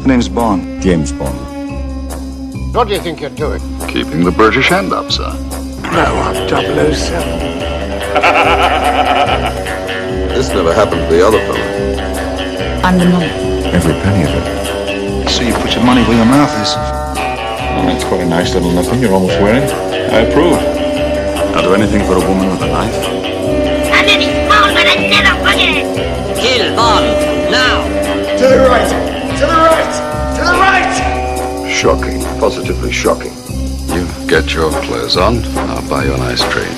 The name's Bond. James Bond. What do you think you're doing? Keeping the British hand up, sir. No, I'm 007. This never happened to the other fellow. I'm the mum. Every penny of it. So you put your money where your mouth is. Oh, that's quite a nice little nothing you're almost wearing. I approve. I'll do anything for a woman with a knife. And then he's small but a dinner bucket. Kill Bond now. To the right! To the right! To the right! Shocking. Positively shocking. You get your clothes on, I'll buy you an ice cream.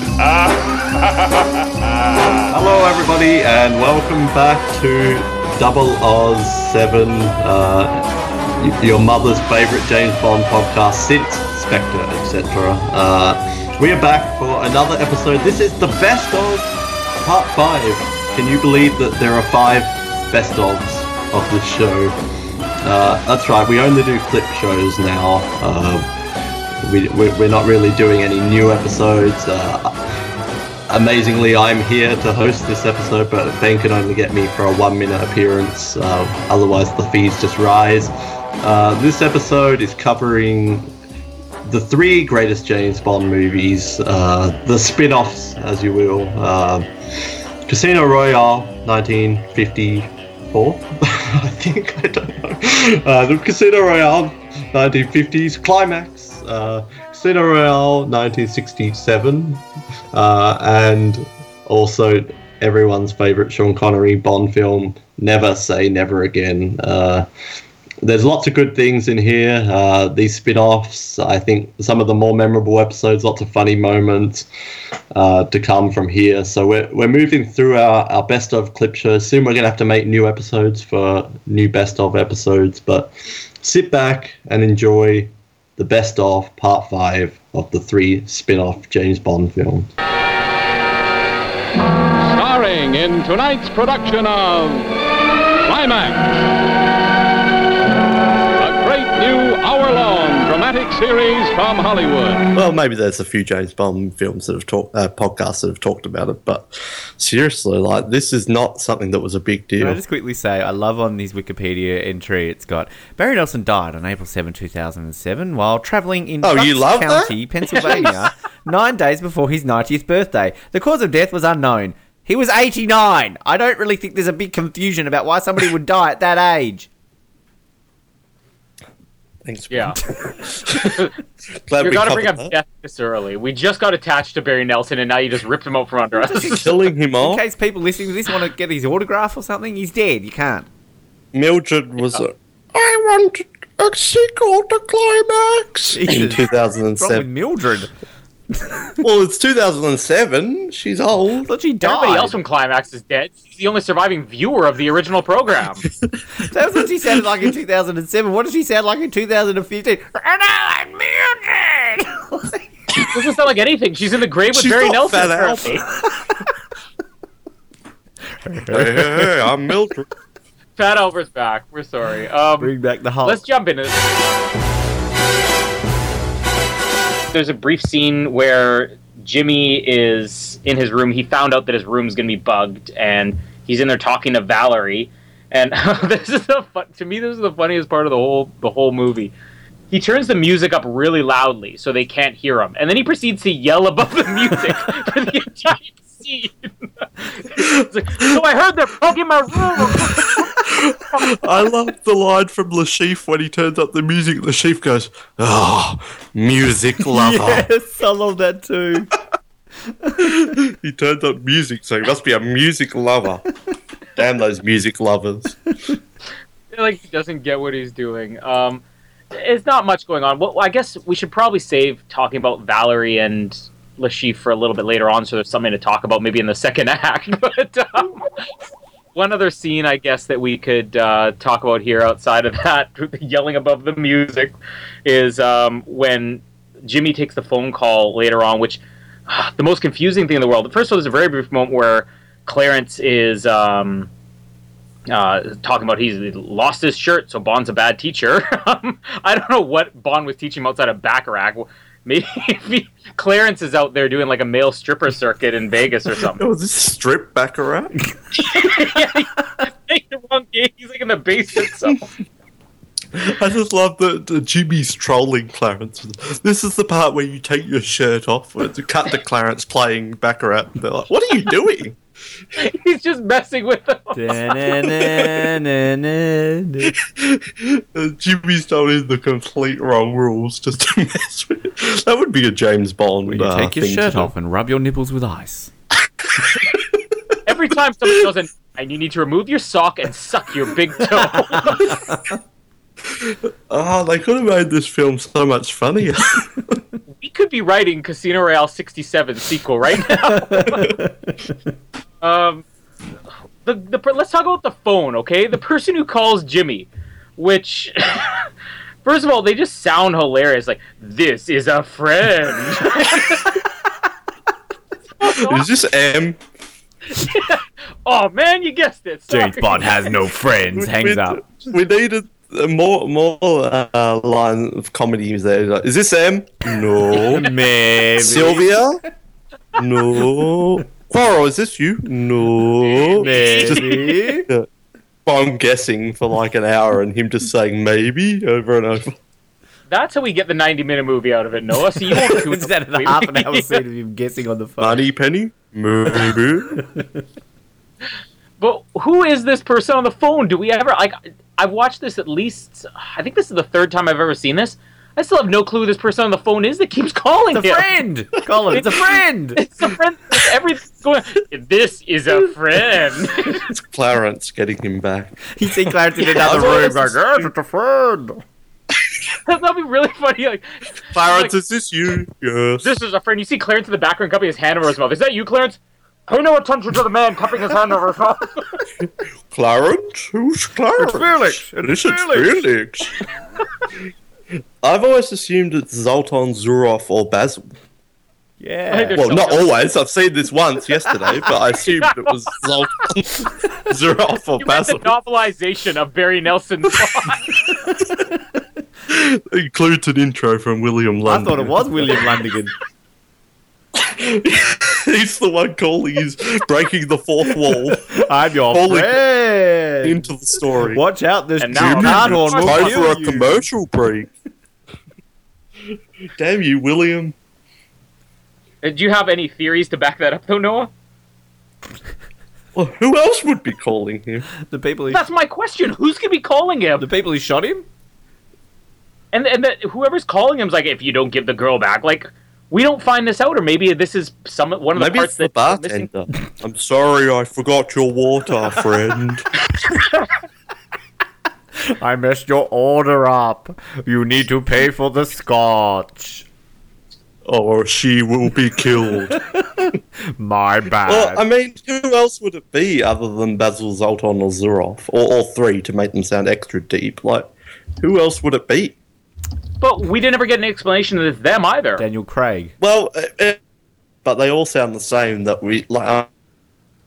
Hello, everybody, and welcome back to Double Oz 7, uh, your mother's favourite James Bond podcast since Spectre, etc. Uh, we are back for another episode. This is the best of part 5. Can you believe that there are five best ofs of this show? Uh, that's right, we only do clip shows now. Uh, we, we- we're not really doing any new episodes. Uh, amazingly, I'm here to host this episode, but Ben can only get me for a one minute appearance. Uh, otherwise, the fees just rise. Uh, this episode is covering the three greatest James Bond movies, the spin offs, as you will. Casino Royale, 1954. I think, I don't know. Uh, the Casino Royale, 1950s. Climax, uh, Casino Royale, 1967 uh, and also everyone's favorite Sean Connery Bond film, Never Say Never Again. Uh, there's lots of good things in here. Uh, these spin offs, I think some of the more memorable episodes, lots of funny moments uh, to come from here. So we're, we're moving through our, our best of clip shows. Soon we're going to have to make new episodes for new best of episodes, but sit back and enjoy the best of part five of the three spin off James Bond films. Starring in tonight's production of Climax, dramatic series from Hollywood. Well, maybe there's a few James Bond films that have talked, uh, podcasts that have talked about it, but seriously, like this is not something that was a big Can I deal. just quickly say, I love on his Wikipedia entry, it's got Barry Nelson died on April 7, 2007, while travelling in Oh, you Bucks love that? County, Pennsylvania, nine days before his 90th birthday. The cause of death was unknown. He was 89. I don't really think there's a big confusion about why somebody would die at that age. Thanks. Yeah. Glad you we got to bring up that. death this early. We just got attached to Barry Nelson, and now you just ripped him out from under us. Killing him In off. case people listening to this want to get his autograph or something, he's dead. You can't. Mildred was. Uh, I want a sequel to Climax in Jesus. What's wrong with 2007. Mildred? well, it's 2007. She's old. thought she died. Everybody else from Climax is dead. She's the only surviving viewer of the original program. That's what she sounded like in 2007. What does she sound like in 2015? And I'm Mildred! doesn't sound like anything. She's in the grave with She's Barry not Nelson. Fat apparently. hey, hey, hey, I'm Mildred. Fat Albert's back. We're sorry. Um, Bring back the Hulk. Let's jump into this. There's a brief scene where Jimmy is in his room. He found out that his room's gonna be bugged, and he's in there talking to Valerie. And this is the fun, to me. This is the funniest part of the whole the whole movie. He turns the music up really loudly so they can't hear him, and then he proceeds to yell above the music for the entire scene. It's like, so I heard they're bugging my room. I love the line from Le Chiffre when he turns up the music. Le Chiffre goes, "Oh, music lover." yes, I love that too. he turns up music, so he must be a music lover. Damn those music lovers. like he doesn't get what he's doing. Um, it's not much going on. Well, I guess we should probably save talking about Valerie and Le Chiffre for a little bit later on, so there's something to talk about maybe in the second act. But um, one other scene, I guess, that we could uh, talk about here outside of that, yelling above the music, is um, when Jimmy takes the phone call later on, which the most confusing thing in the world. The First all, there's a very brief moment where Clarence is. Um, uh, talking about he's lost his shirt, so Bond's a bad teacher. Um, I don't know what Bond was teaching him outside of Baccarat. Maybe Clarence is out there doing like a male stripper circuit in Vegas or something. Oh, Was this strip baccarat? yeah, he- the wrong game. He's like in the basement. So I just love that Jimmy's trolling Clarence. This is the part where you take your shirt off. To cut to Clarence playing Baccarat. They're like, "What are you doing?" He's just messing with them. Jimmy's told him the complete wrong rules just to mess with. It. That would be a James Bond. You uh, take your thing shirt off and rub your nipples with ice. Every time somebody goes in, and you need to remove your sock and suck your big toe. Oh, they could have made this film so much funnier. We could be writing Casino Royale 67 sequel right now. um, the, the let's talk about the phone, okay? The person who calls Jimmy, which first of all, they just sound hilarious. Like this is a friend. is this M? oh man, you guessed it. Sorry. James Bond has no friends. Hangs we, up. We needed more more uh, line of comedy there. Like, is this M? No. Maybe. Sylvia? No. Poirot, is this you? No. Maybe. Just, I'm guessing for like an hour and him just saying maybe over and over. That's how we get the 90 minute movie out of it, Noah. So you won't do Instead of the half an hour scene of him guessing on the phone. Money penny? Maybe. But who is this person on the phone? Do we ever like? I've watched this at least. I think this is the third time I've ever seen this. I still have no clue who this person on the phone is that keeps calling It's a him. friend! Colin, it's a friend! It's a friend. Everything's going. This is a friend. it's Clarence getting him back. You see Clarence in another room going, yes, it's a friend. That'd be really funny. Like, Clarence, like, is this you? Yes. this is a friend. You see Clarence in the background cupping his hand over his mouth. Is that you, Clarence? Pay no attention to the man cupping his hand over his mouth. Clarence? Who's Clarence? Felix. It's This is Felix. I've always assumed it's Zoltan Zurov or Basil. Yeah. Well, not else. always. I've seen this once yesterday, but I assumed it was Zoltan Zurov or You read the Basil. novelization of Barry Nelson's plot. Includes an intro from William I thought it was William Lundigan. He's the one calling. He's breaking the fourth wall I'm your Holy- friend. into the story. Watch out, this And now Jim I'm- Hardhorn will Time for a you. commercial break. Damn you, William. Uh, do you have any theories to back that up, though, Noah? Well, who else would be calling him? The people who, That's my question. Who's gonna be calling him? the people who shot him? And and that whoever's calling him's like, if you don't give the girl back, like we don't find this out, or maybe this is some one of the Maybe parts it's the that missing. bartender. I'm sorry, I forgot your water, friend. I messed your order up. You need to pay for the scotch. Oh, or she will be killed. My bad. well, I mean, who else would it be other than Basil, Zoltan, or Zurov? Or all three to make them sound extra deep? Like, who else would it be? But we didn't ever get an explanation that it's them either. Daniel Craig. Well, uh, uh, but they all sound the same. That we like.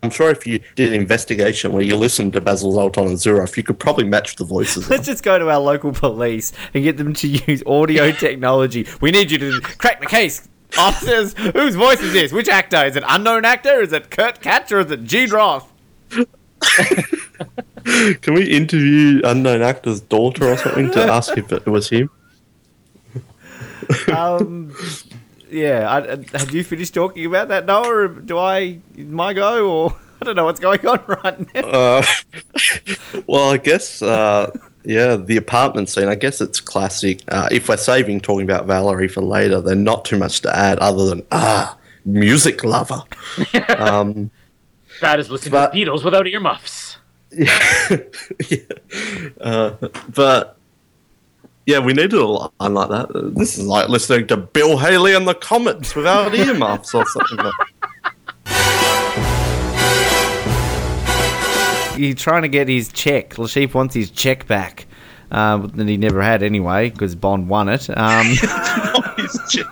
I'm sure if you did an investigation where you listened to Basil, Zoltan, and Zurov, you could probably match the voices. Let's just go to our local police and get them to use audio technology. We need you to crack the case. Officers, whose voice is this? Which actor? Is it unknown actor? Is it Kurt Katch or is it Gene Roth? Can we interview unknown actor's daughter or something to ask if it was him? Um, yeah, I, I- have you finished talking about that, Noah? Or do I my go or I don't know what's going on right now? Uh, well, I guess, uh, yeah, the apartment scene, I guess it's classic. Uh, if we're saving talking about Valerie for later, then not too much to add other than, ah, music lover. um, Bad as listening But- to Beatles without earmuffs. yeah. uh, but, yeah, we needed a line like that. Uh, This is like listening to Bill Haley and the Comets without earmuffs or something like He's trying to get his check. Le Chiffre wants his check back. Um, that he never had anyway because Bond won it. Um, His check.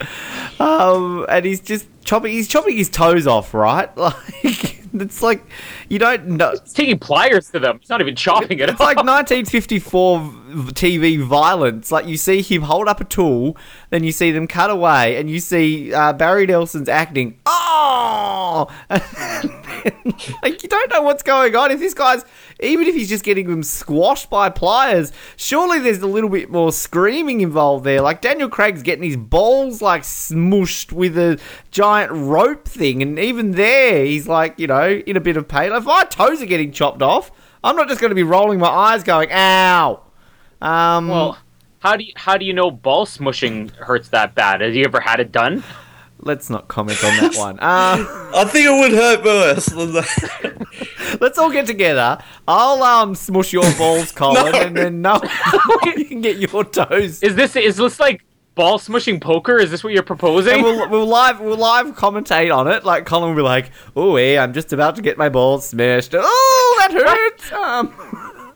um, and he's just chopping. He's chopping his toes off, right? Like it's like you don't know. He's taking pliers to them. He's not even chopping it. It's like 1954 TV violence. Like you see him hold up a tool, then you see them cut away, and you see uh, Barry Nelson's acting. Oh, like you don't know what's going on. If this guy's even if he's just getting them squashed by pliers, surely there's a little bit more screaming involved there. Like Daniel Craig's getting his balls like smushed with a giant rope thing, and even there he's like you know in a bit of pain. If my toes are getting chopped off, I'm not just going to be rolling my eyes going ow. Um, Well, how do you how do you know ball smushing hurts that bad? Have you ever had it done? Let's not comment on that one. Uh, I think it would hurt worse than that. let's all get together. I'll um smush your balls, Colin, and then no, you can get your toes. Is this is this like ball smushing poker? Is this what you're proposing? And we'll, we'll live we'll live commentate on it. Like Colin will be like, "Oh, yeah, I'm just about to get my balls smashed. Oh, that hurts." Um,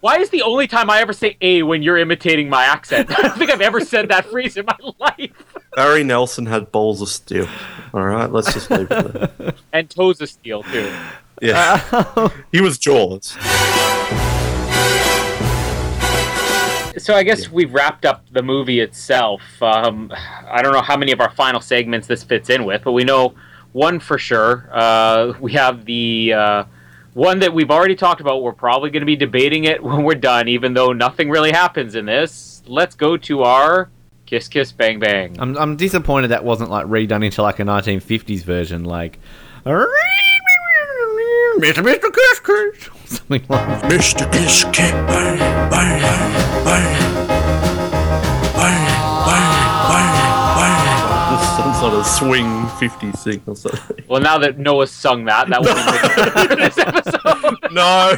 Why is the only time I ever say "a" when you're imitating my accent? I don't think I've ever said that phrase in my life. Barry Nelson had balls of steel. All right, let's just leave it there. And toes of steel too. Yeah, he was Jaws. So I guess we've wrapped up the movie itself. Um, I don't know how many of our final segments this fits in with, but we know one for sure. Uh, we have the uh, one that we've already talked about. We're probably going to be debating it when we're done, even though nothing really happens in this. Let's go to our kiss, kiss, bang, bang. I'm I'm disappointed that wasn't like redone into like a 1950s version, like. Mr. Mr. Kiss Kiss, something like that. Mr. Kiss Kiss Bang Bang Bang Bang Bang Bang Just some sort of swing 50s thing or something. Well, now that Noah sung that, that won't make this episode. No.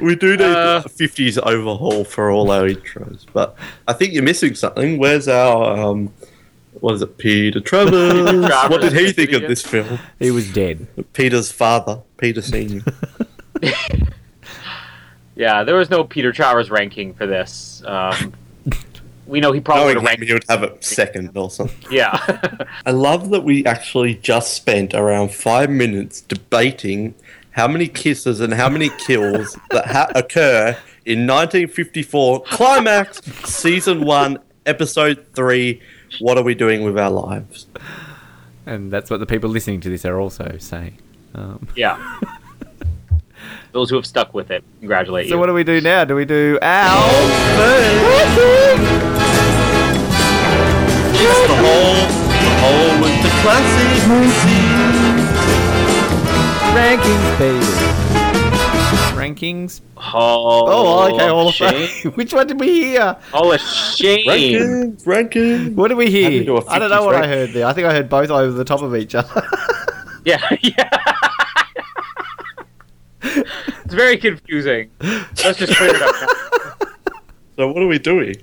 We do need Uh, a 50s overhaul for all our intros, but I think you're missing something. Where's our, um, what is it, Peter Travers? Travers. what did he think of this film? He was dead. Peter's father, Peter Senior. Yeah, there was no Peter Travers ranking for this. Um, we know he probably would Knowing have him, ranked. he would have it second or something. Yeah. I love that we actually just spent around five minutes debating how many kisses and how many kills that ha- occur in 1954 Climax Season 1, Episode 3. What are we doing with our lives? And that's what the people listening to this are also saying. Um, yeah. Those who have stuck with it, congratulate so you. what do we do now? Do we do our It's the whole, the whole with the classic rankings, baby? Rankings. Hall Oh, okay. All of shame. Which one did we hear? Hall of shame. Rankings, rankings. What did we How do hear? do a I don't know 50s what I heard there. I think I heard both over the top of each other. Yeah, yeah. it's very confusing. Let's just clear it up. now. So what are we doing?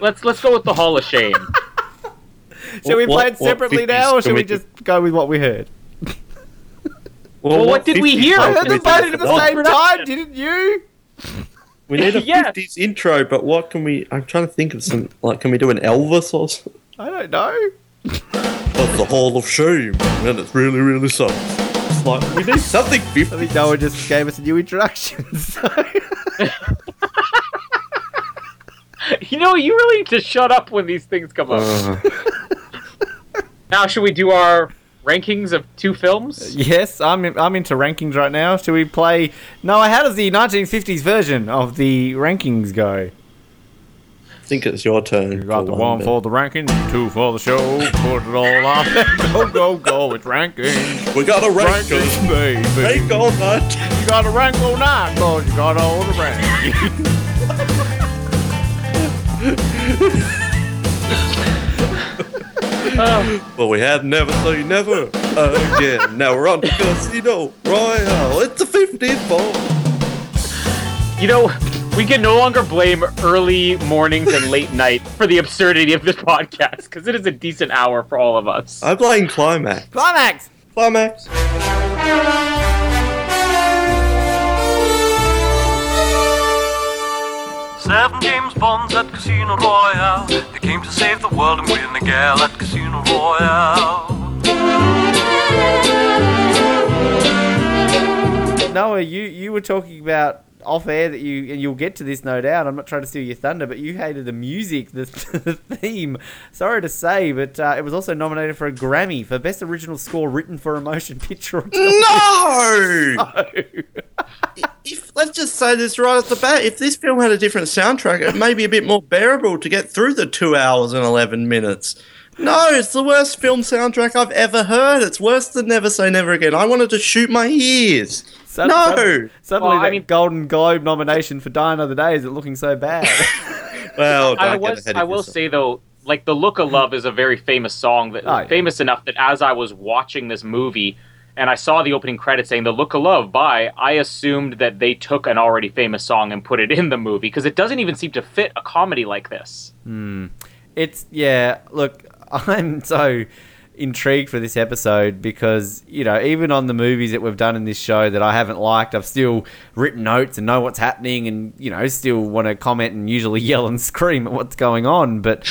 Let's let's go with the Hall of Shame. Should we What- play it separately now, or should we we just go with what we heard? Well, what did we hear? I heard can we both at the same that? time, didn't you? We need a Yeah. 50s intro, but what can we? I'm trying to think of some. Like, can we do an Elvis or something? I don't know. That's the Hall of Shame, and it's really, really sucks. It's like we need something I 50s. think Noah just gave us a new introduction. So. You know, you really need to shut up when these things come up. Uh, now, should we do our rankings of two films? yes, I'm I'm into rankings right now. Should we play? Noah, how does the 1950s version of the rankings go? I think it's your turn. You got the for one for the ranking, two for the show. Put it all on. go go go! It's rankings. We got a rank. Rankings, baby. Rank all night. You got to rank all night, cause you got all the rankings. But we had never say never again. now we're on to Casino Royale. It's a 15th ball. You know, we can no longer blame early mornings and late night for the absurdity of this podcast because it is a decent hour for all of us. I'm playing Climax. Climax. Climax. Seven James Bonds at Casino Royale. They came to save the world and win the gal at Casino Royale. Noah, you you were talking about off air that you and you'll get to this no doubt. I'm not trying to steal your thunder, but you hated the music, the, the theme. Sorry to say, but uh, it was also nominated for a Grammy for best original score written for a motion picture. Or No! if, let's just say this right off the bat. If this film had a different soundtrack, it may be a bit more bearable to get through the two hours and 11 minutes. No, it's the worst film soundtrack I've ever heard. It's worse than Never Say Never Again. I wanted to shoot my ears. Sud- no! sud- Suddenly, Well, I mean- Golden Globe nomination for Die Another Day is it looking so bad? well, I was. I will say though, like the look of love is a very famous song that Oh, yeah. famous enough that as I was watching this movie and I saw the opening credits saying "The Look of Love" by, I assumed that they took an already famous song and put it in the movie because it doesn't even seem to fit a comedy like this. Hmm. It's yeah. Look, I'm so intrigued for this episode because you know even on the movies that we've done in this show that I haven't liked, I've still written notes and know what's happening, and you know still want to comment and usually yell and scream at what's going on, but.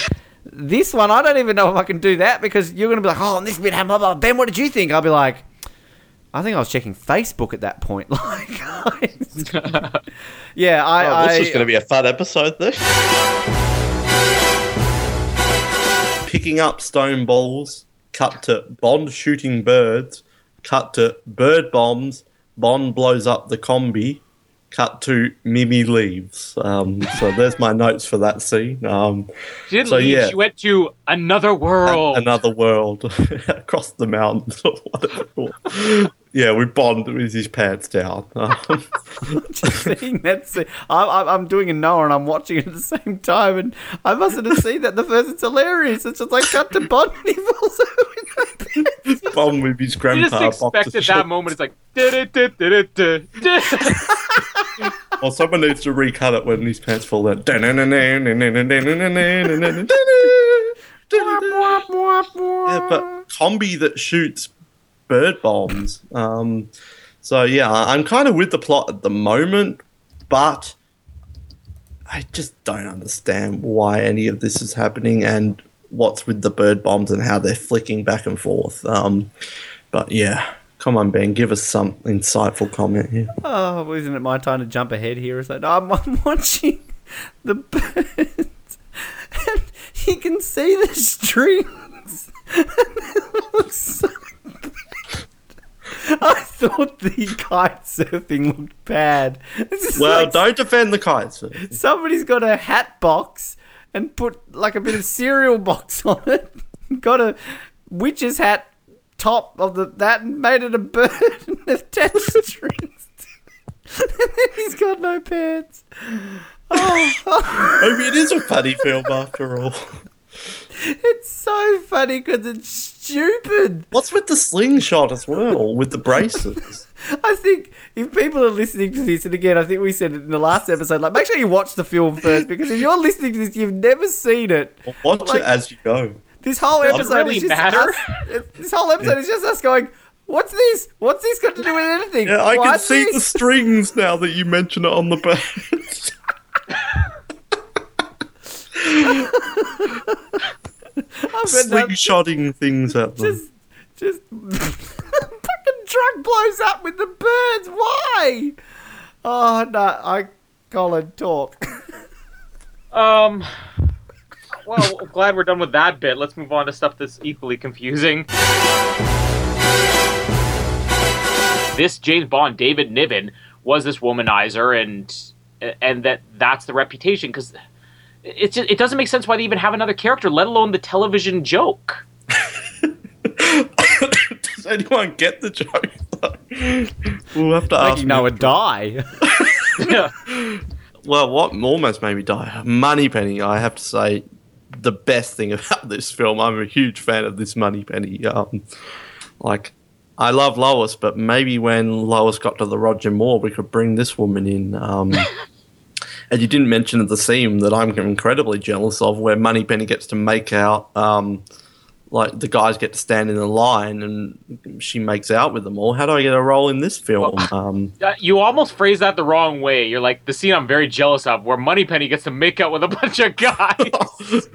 This one, I don't even know if I can do that because you're going to be like, "Oh, and this bit happened." blah, blah. Ben, what did you think? I'll be like, "I think I was checking Facebook at that point." Like, yeah, I, Oh, I this is going to be a fun episode, this. Picking up stone balls, cut to Bond shooting birds, cut to bird bombs, Bond blows up the combi, cut to Mimi leaves. Um, so there's my notes for that scene. Um, She didn't So, leave. yeah. She went to another world. another world across the mountains or whatever. Yeah, we Bond with his pants down. Um, just seeing that scene. I'm, I'm, I'm doing a Noah and I'm watching it at the same time, and I mustn't have seen that. The first, it's hilarious. It's just like cut to Bond and he falls over. Bond with his you grandpa. just boxer expected that moment. It's like. Well, someone needs to recut it when his pants fall down. Yeah, but combi that shoots bird bombs. Um, so yeah, I'm kind of with the plot at the moment, but I just don't understand why any of this is happening and what's with the bird bombs and how they're flicking back and forth. Um, but yeah, come on, Ben, give us some insightful comment here. Oh, isn't it my time to jump ahead here? Or something? I'm, I'm watching the birds, and you can see the strings. it looks so. I thought the kite surfing looked bad. Well, like don't defend the kites. somebody's got a hat box and put like a bit of cereal box on it. Got a witch's hat top of the that and made it a bird and attached strings. and then he's got no pants. Oh, Maybe it is a funny film after all. It's so funny because it's stupid. What's with the slingshot as well, with the braces? I think if people are listening to this, and again, I think we said it in the last episode, like make sure you watch the film first because if you're listening to this, you've never seen it. Watch Like- it as you go. This whole episode really is just matter? us- this whole episode is just us going, "What's this? What's this got to do with anything?" Yeah, I can What's see the strings now that you mention it on the page. I've got no- Slingshotting things at them. just, just fucking truck blows up with the birds. Why? Oh no, I Colin talk. Um. Well, I'm glad we're done with that bit. Let's move on to stuff that's equally confusing. This James Bond, David Niven, was this womanizer, and and that that's the reputation because it just it doesn't make sense why they even have another character, let alone the television joke. Does anyone get the joke? we'll have to Like ask. you know Nick. a die. yeah. Well, what almost made me die? Money Penny. I have to say, the best thing about this film. I'm a huge fan of this Moneypenny. Um, like, I love Lois, but maybe when Lois got to the Roger Moore, we could bring this woman in. Um, and you didn't mention the scene that I'm incredibly jealous of, where Moneypenny gets to make out. Um, like the guys get to stand in a line and she makes out with them all. How do I get a role in this film? Um, Uh, you almost phrased that the wrong way. You're like the scene I'm very jealous of, where Moneypenny gets to make out with a bunch of guys.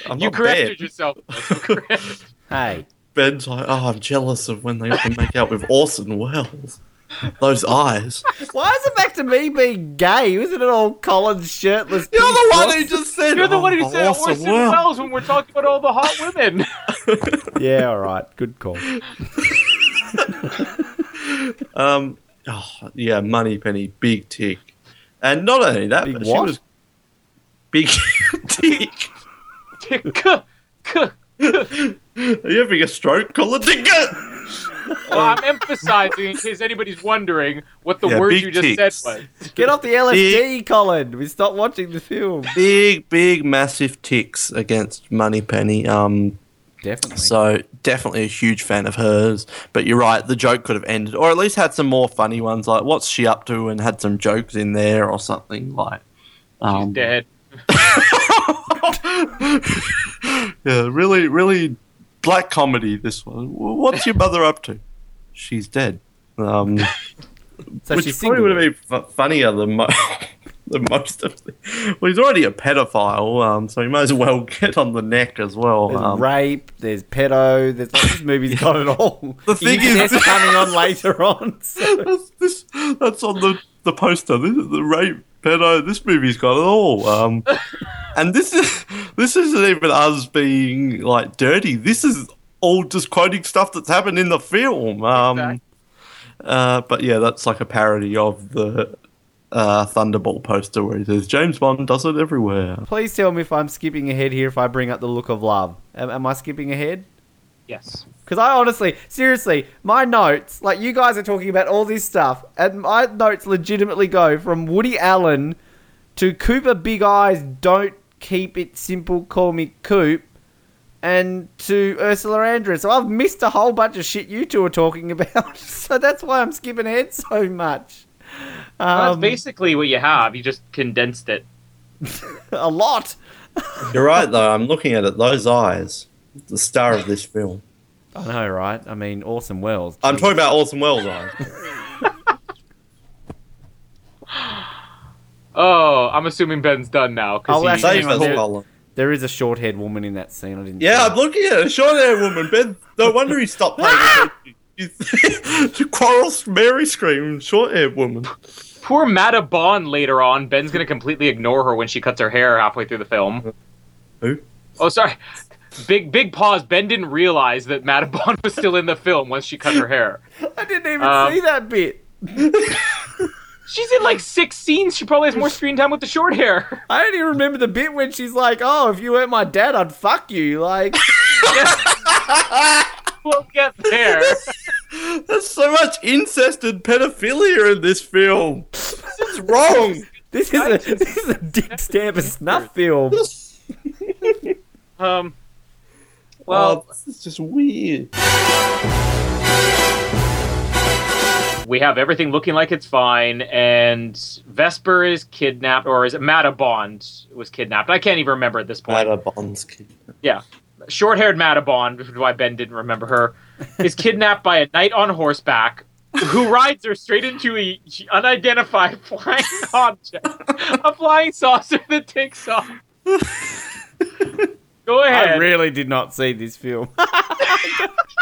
I'm you corrected Ben. yourself. Chris. hey, Ben's like, oh, I'm jealous of when they often make out with Orson Welles. Those eyes. Why is it back to me being gay? Isn't it all Colin's shirtless? You're the one who just said. You're the one who "Oh, said awesome Orson world." Welles when we're talking about all the hot women. Yeah, all right. Good call. Um, oh, yeah, Money Penny, big tick, and not only that, Big but what? she was big tick. Are you having a stroke, Colin? Tick. Well, I'm emphasizing in case anybody's wondering what the Yeah, word you just ticks. said was. Get off the LSD, Colin. We stopped watching the film. Big, big, massive ticks against Money Penny. Um, Definitely. so definitely a huge fan of hers. But you're right, the joke could have ended, or at least had some more funny ones, like what's she up to, and had some jokes in there or something like. She's Um, dead. yeah, really, really black comedy. This one. What's your mother up to? She's dead. Um, So which probably would have been f- funnier than, mo- than most of the. Well, he's already a pedophile, um, so he might as well get on the neck as well. There's Um, rape. There's pedo. There's like, this movie's got it all. The thing is- coming on later on. so- that's, this, that's on the, the poster. This is the rape pedo. This movie's got it all. Um, and this is this isn't even us being like dirty. This is all just quoting stuff that's happened in the film. Um, Exactly. uh, but yeah, that's like a parody of the uh, Thunderball poster where he says James Bond does it everywhere. Please tell me if I'm skipping ahead here. If I bring up the look of love, am, am I skipping ahead? Yes. Because I honestly, seriously, my notes, like you guys are talking about all this stuff, and my notes legitimately go from Woody Allen to Cooper Big Eyes, don't keep it simple, call me Coop, and to Ursula Andress. So I've missed a whole bunch of shit you two are talking about. so that's why I'm skipping ahead so much. Well, Um, that's basically what you have. You just condensed it. a lot. You're right though. I'm looking at it. Those eyes, the star of this film. I know, right? I mean, Orson Welles. I'm talking about Orson Welles' eyes. Oh, I'm assuming Ben's done now. 'cause Oh, he- actually, Save hang on, us, there is a short-haired woman in that scene. I didn't. Yeah, see. I'm looking at a short-haired woman. Ben, no wonder he stopped paying attention. You- Quarrels, Mary scream, short-haired woman. Poor Mata Bond later on. Ben's gonna completely ignore her when she cuts her hair halfway through the film. Who? Oh, sorry. Big big pause. Ben didn't realize that Mata Bond was still in the film once she cut her hair. I didn't even Um, see that bit. She's in like six scenes. She probably has more screen time with the short hair. I only remember the bit when she's like, "Oh, if you weren't my dad, I'd fuck you." Like, we'll get there. There's so much incest and pedophilia in this film. This is wrong. this is a this is a Dick Stamper snuff film. Um. Well, Well, this is just weird. We have everything looking like it's fine, and Vesper is kidnapped, or is it Mata Bond was kidnapped? I can't even remember at this point. Mata Bond's kid. Yeah. Short haired Mata Bond, which is why Ben didn't remember her, is kidnapped by a knight on horseback who rides her straight into a unidentified flying object. a flying saucer that takes off. Go ahead. I really did not see this film.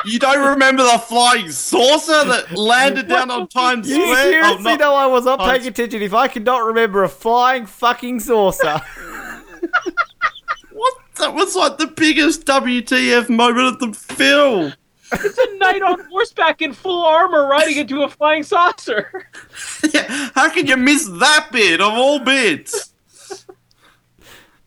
You don't remember the flying saucer that landed down on Times you Square? seriously Oh, not- know I was not Times- paying attention if I could not remember a flying fucking saucer. What? That was like the biggest WTF moment of the film. It's a knight on horseback in full armor riding into a flying saucer. Yeah, how can you miss that bit of all bits?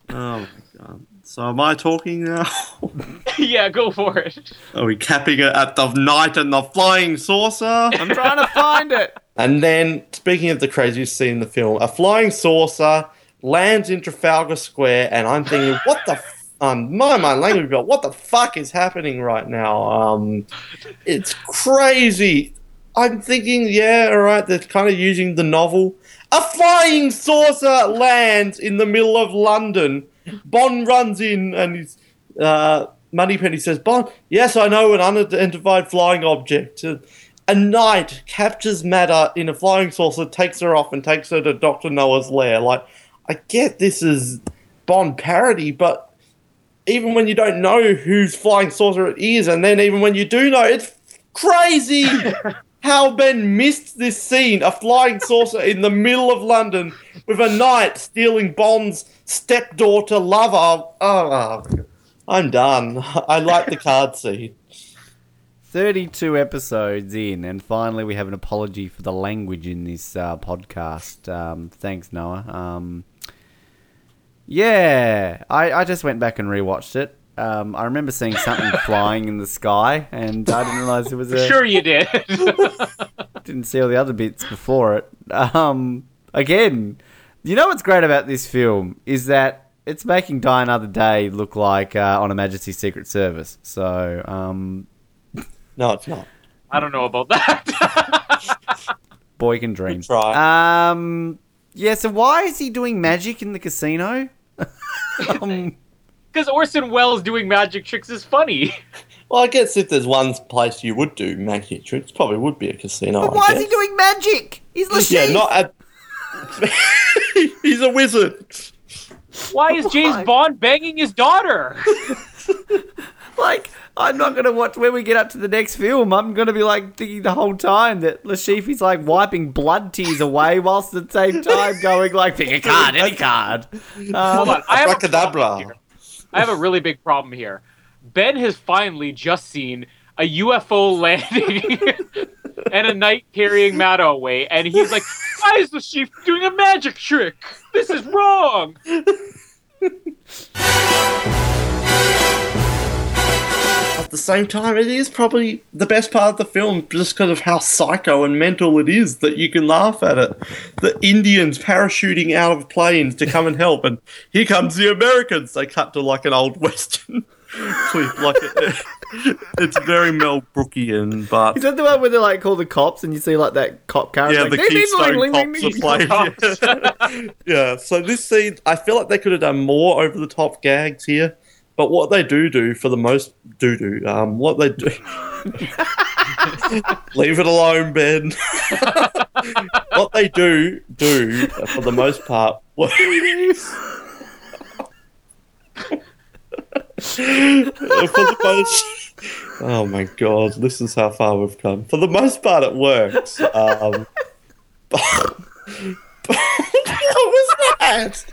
oh my god. So am I talking now? yeah, go for it. Are we capping it at the knight and the flying saucer? I'm trying to find it. And then, speaking of the craziest scene in the film, a flying saucer lands in Trafalgar Square, and I'm thinking, what the f- um, my mind language, but what the fuck is happening right now? Um, it's crazy. I'm thinking, yeah, all right, they're kind of using the novel. A flying saucer lands in the middle of London. Bond runs in, and he's uh, Moneypenny says, Bond, yes, I know an unidentified flying object. A knight captures Mata in a flying saucer, takes her off, and takes her to Dr. Noah's lair. Like, I get this is Bond parody, but even when you don't know whose flying saucer it is, and then even when you do know, it's crazy! how Ben missed this scene, a flying saucer in the middle of London with a knight stealing Bond's stepdaughter lover. Oh, I'm done. I like the card scene. 32 episodes in, and finally we have an apology for the language in this uh, podcast. Um, thanks, Noah. Um, yeah, I, I just went back and rewatched it. Um, I remember seeing something flying in the sky, and I didn't realize it was a. Sure, you did. didn't see all the other bits before it. Um, again, you know what's great about this film is that it's making Die Another Day look like uh, on a Majesty Secret Service. So, um, no, it's not. I don't know about that. boy can dream. Good try. Um, yeah. So why is he doing magic in the casino? um, Because Orson Welles doing magic tricks is funny. Well, I guess if there's one place you would do magic tricks, probably would be a casino. but I why guess. is he doing magic? He's Le Chiffre. Yeah, not a. He's a wizard. Why is James Bond banging his daughter? like I'm not gonna watch when we get up to the next film. I'm gonna be like thinking the whole time that Le Chiffre's like wiping blood tears away whilst at the same time going like pick a card, any card. Um, Hold on, I have, a here. I have a really big problem here. Ben has finally just seen a UFO landing and a knight carrying Mata away, and he's like, "Why is the chief doing a magic trick? This is wrong." At the same time, it is probably the best part of the film just because of how psycho and mental it is that you can laugh at it. The Indians parachuting out of planes to come and help, and here comes the Americans. They cut to like an old western clip. Like it, it's very Mel Brookian, but Is that the one where they like call the cops and you see like that cop car? yeah, like, the "Ding, ding, Keystone Cops are playing. Yeah. yeah, so this scene, I feel like they could have done more over the top gags here, but what they do do for the most do do, um, what they do. Leave it alone, Ben. what they do do for the most part. What, for the most, oh my god, this is how far we've come. For the most part, it works. Um, what was that?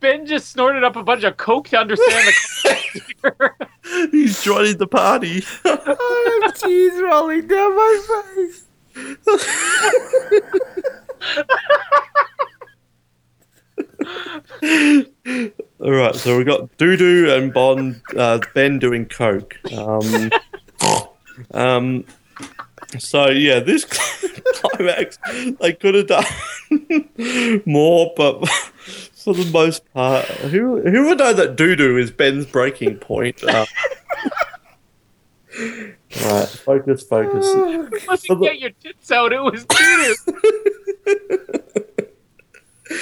Ben just snorted up a bunch of coke to understand the. He's joining the party. I have tears rolling down my face. All right, so we got Doodoo and Bond, uh, Ben doing coke. Um, um, so yeah, this climax they could have done more, but for the most part, who who would know that Doodoo is Ben's breaking point? Uh, right, focus, focus. It wasn't get your tits out. It was doo Never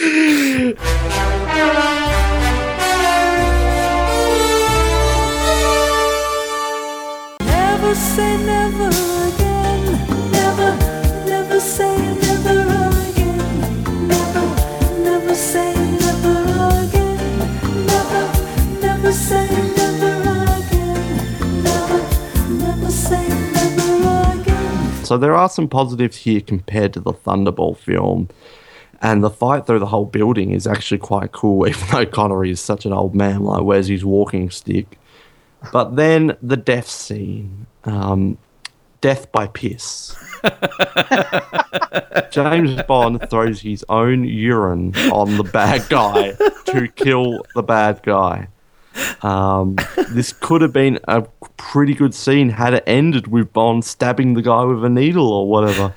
say never again. Never, never say never again. Never, never say never again. Never, never say never again. Never, never say never again. So there are some positives here compared to the Thunderball film. And the fight through the whole building is actually quite cool, even though Connery is such an old man. Like, where's his walking stick? But then the death scene, um, death by piss. James Bond throws his own urine on the bad guy to kill the bad guy. Um, this could have been a pretty good scene had it ended with Bond stabbing the guy with a needle or whatever.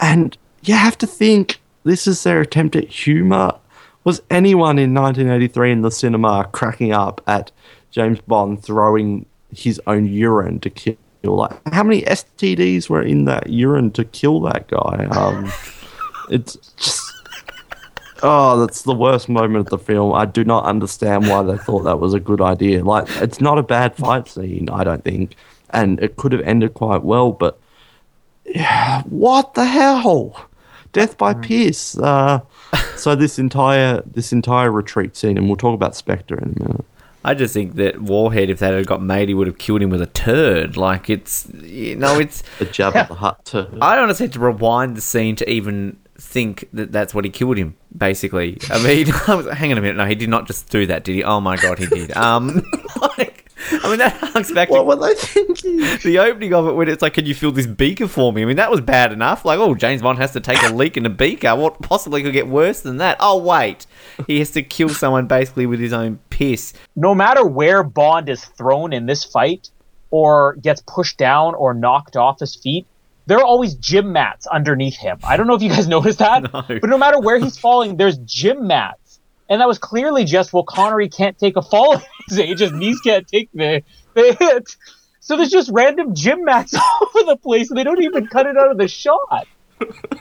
And you have to think this is their attempt at humor. Was anyone in 1983 in the cinema cracking up at James Bond throwing his own urine to kill? Like, how many STDs were in that urine to kill that guy? Um, it's just. Oh, that's the worst moment of the film. I do not understand why they thought that was a good idea. Like, it's not a bad fight scene, I don't think. And it could have ended quite well, but. Yeah, what the hell? Death by Pierce. Uh, so this entire this entire retreat scene, and we'll talk about Spectre in a minute. I just think that Warhead, if that had got made, he would have killed him with a turd. Like it's, you know, it's. The Jabba the Hutt turd. I honestly had to rewind the scene to even think that that's what he killed him. Basically, I mean, I was, hang on a minute. No, he did not just do that, did he? Oh my god, he did. Um, I mean, that harks back to What were they thinking? the opening of it when it's like, "Can you fill this beaker for me?" I mean, that was bad enough. Like, oh, James Bond has to take a leak in a beaker. What possibly could get worse than that? Oh wait, he has to kill someone basically with his own piss. no matter where Bond is thrown in this fight, or gets pushed down or knocked off his feet, there are always gym mats underneath him. I don't know if you guys noticed that, No. but no matter where he's falling, there's gym mats. And that was clearly just, well, Connery can't take a fall at his age, his knees can't take the, the hit. So there's just random gym mats all over the place, and they don't even cut it out of the shot.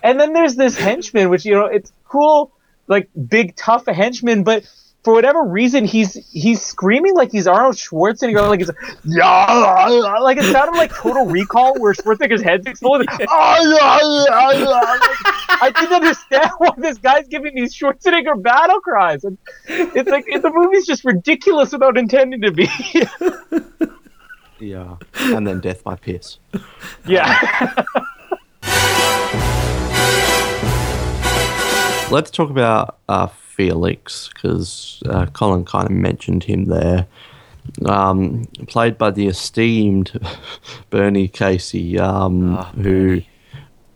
And then there's this henchman, which, you know, it's cool, like big, tough henchman, but for whatever reason, he's he's screaming like he's Arnold Schwarzenegger, like he's yeah, like it sounded like Total Recall, where Schwarzenegger's head's exploding. "Ah, yeah, yeah, yeah." Like, I didn't understand why this guy's giving these Schwarzenegger battle cries. And it's like the movie's just ridiculous without intending to be. Yeah. And then Death by Piss. yeah. Let's talk about uh, Felix because uh, Colin kind of mentioned him there. Um, played by the esteemed Bernie Casey, um, who